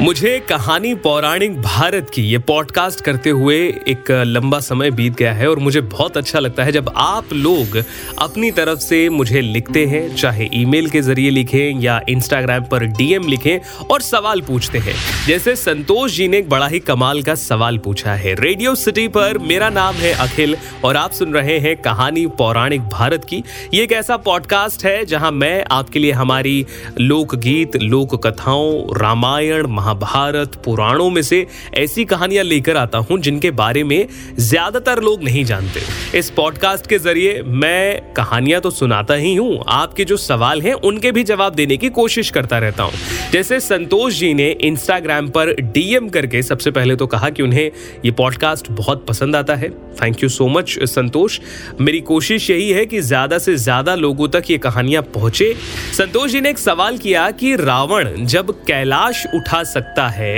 मुझे कहानी पौराणिक भारत की, ये पॉडकास्ट करते हुए एक लंबा समय बीत गया है और मुझे बहुत अच्छा लगता है जब आप लोग अपनी तरफ़ से मुझे लिखते हैं, चाहे ईमेल के ज़रिए लिखें या इंस्टाग्राम पर डीएम लिखें और सवाल पूछते हैं। जैसे संतोष जी ने एक बड़ा ही कमाल का सवाल पूछा है। रेडियो सिटी पर मेरा नाम है अखिल और आप सुन रहे हैं कहानी पौराणिक भारत की। ये एक ऐसा पॉडकास्ट है जहाँ मैं आपके लिए हमारी लोकगीत लोक कथाओं रामायण महाभारत पुराणों में से ऐसी कहानियाँ लेकर आता हूँ, जिनके बारे में ज़्यादातर लोग नहीं जानते। इस पॉडकास्ट के ज़रिए मैं कहानियाँ तो सुनाता ही हूँ, आपके जो सवाल हैं, उनके भी जवाब देने की कोशिश करता रहता हूँ। जैसे संतोष जी ने इंस्टाग्राम पर डीएम करके सबसे पहले तो कहा कि उन्हें ये पॉडकास्ट बहुत पसंद आता है। Thank you so much Santosh. मेरी कोशिश यही है कि ज़्यादा से ज़्यादा लोगों तक ये कहानियाँ पहुँचे। संतोष जी ने एक सवाल किया कि रावण जब कैलाश उठा सकता है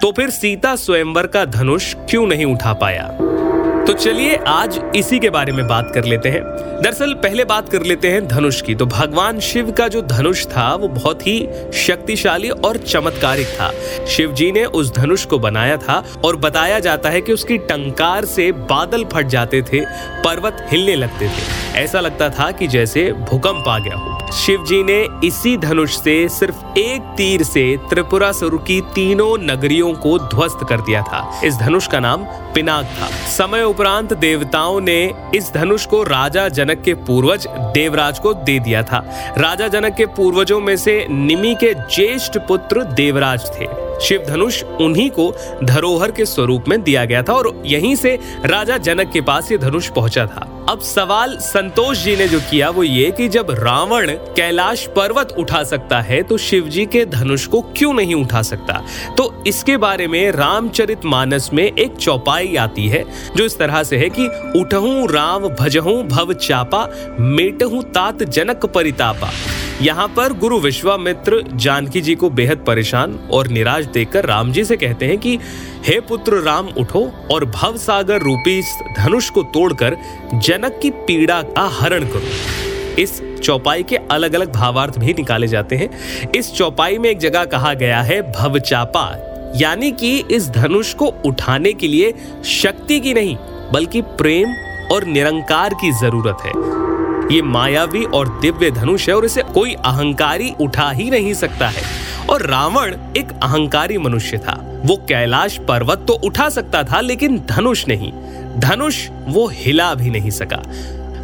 तो फिर सीता स्वयंवर का धनुष क्यों नहीं उठा पाया? तो चलिए आज इसी के बारे में बात कर लेते हैं। दरअसल पहले बात कर लेते हैं धनुष की। तो भगवान शिव का जो धनुष था, वो बहुत ही शक्तिशाली और चमत्कारिक था। शिव जी ने उस धनुष को बनाया था और बताया जाता है कि उसकी टंकार से बादल फट जाते थे, पर्वत हिलने लगते थे। ऐसा लगता था कि जैसे भूकंप आ गया हो। शिव जी ने इसी धनुष से सिर्फ़ एक तीर से त्रिपुरा सुर की तीनों नगरियों को ध्वस्त कर दिया था। इस धनुष का नाम पिनाक था। समय उपरांत देवताओं ने इस धनुष को राजा जनक के पूर्वज देवराज को दे दिया था। राजा जनक के पूर्वजों में से निमी के ज्येष्ठ पुत्र देवराज थे। शिव धनुष उन्हीं को धरोहर के स्वरूप में दिया गया था और यहीं से राजा जनक के पास ये धनुष पहुँचा था। अब सवाल संतोष जी ने जो किया वो ये कि जब रावण कैलाश पर्वत उठा सकता है तो शिव जी के धनुष को क्यों नहीं उठा सकता? तो इसके बारे में रामचरित मानस में एक चौपाई आती है, जो इस तरह से है कि उठहू राम, भजहू भव चापा, मेटहू तात जनक परितापा। यहाँ पर गुरु विश्वामित्र जानकी जी को बेहद परेशान और निराश देखकर राम जी से कहते हैं कि, हे पुत्र राम, उठो और भव सागर रूपी धनुष को तोड़कर जनक की पीड़ा का हरण करो। इस चौपाई के अलग अलग भावार्थ भी निकाले जाते हैं। इस चौपाई में एक जगह कहा गया है, भवचापा यानी कि इस धनुष को उठाने के लिए शक्ति की नहीं, बल्कि प्रेम और निरंकार की ज़रूरत है। ये मायावी और दिव्य धनुष है और इसे कोई अहंकारी उठा ही नहीं सकता है। और रावण एक अहंकारी मनुष्य था। वो कैलाश पर्वत तो उठा सकता था, लेकिन धनुष नहीं। धनुष वो हिला भी नहीं सका।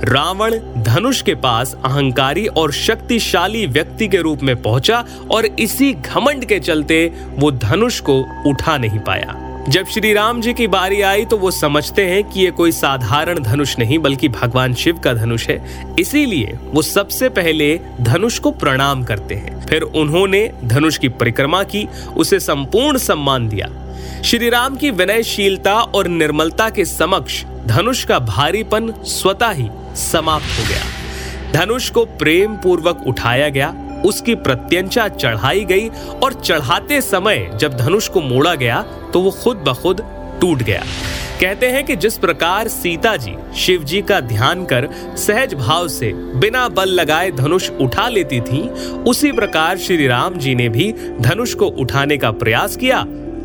रावण धनुष के पास अहंकारी और शक्तिशाली व्यक्ति के रूप में पहुँचा और इसी घमंड के चलते वो धनुष को उठा नहीं पाया। जब श्री राम जी की बारी आई तो वो समझते हैं कि ये कोई साधारण धनुष नहीं, बल्कि भगवान शिव का धनुष है। इसीलिए वो सबसे पहले धनुष को प्रणाम करते हैं। फिर उन्होंने धनुष की परिक्रमा की, उसे संपूर्ण सम्मान दिया। श्री राम की विनयशीलता और निर्मलता के समक्ष धनुष का भारीपन स्वतः ही समाप्त हो गया। धनुष को प्रेम पूर्वक उठाया गया उसकी प्रत्यंचा चढ़ाई गई और चढ़ाते समय जब धनुष को मोड़ा गया तो वो खुद ब खुद टूट गया। कहते हैं कि जिस प्रकार सीता जी शिव जी का ध्यान कर सहज भाव से बिना बल लगाए धनुष उठा लेती थी, उसी प्रकार श्री राम जी ने भी धनुष को उठाने का प्रयास किया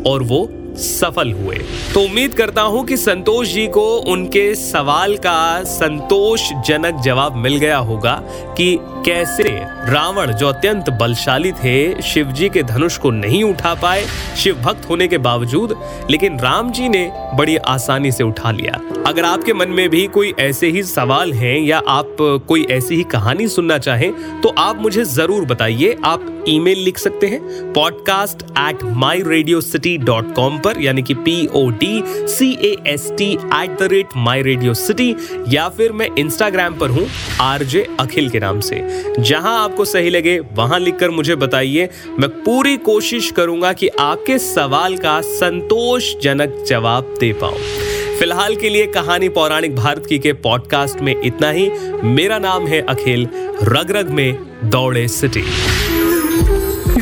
और वो सफल हुए। तो उम्मीद करता हूँ कि संतोष जी को उनके सवाल का संतोषजनक जवाब मिल गया होगा कि कैसे रावण जो अत्यंत बलशाली थे, शिव जी के धनुष को नहीं उठा पाए, शिव भक्त होने के बावजूद, लेकिन राम जी ने बड़ी आसानी से उठा लिया। अगर आपके मन में भी कोई ऐसे ही सवाल हैं या आप कोई ऐसी ही कहानी सुनना चाहें तो आप मुझे ज़रूर बताइए। आप ईमेल लिख सकते हैं। Podcast at my radio city dot com पर, यानी कि P O D C A S T at the rate my radio city या फिर मैं इंस्टाग्राम पर हूँ, आरजे अखिल के नाम से। जहाँ आपको सही लगे, वहाँ लिखकर मुझे बताइए। मैं पूरी कोशिश करूँगा कि आपके सवाल का संतोषजनक जवाब दे पाऊँ। फ़िलहाल के लिए कहानी पौराणिक भारत की के पॉडकास्ट में इतना ही। मेरा नाम है अखिल रग रग में दौड़े सिटी।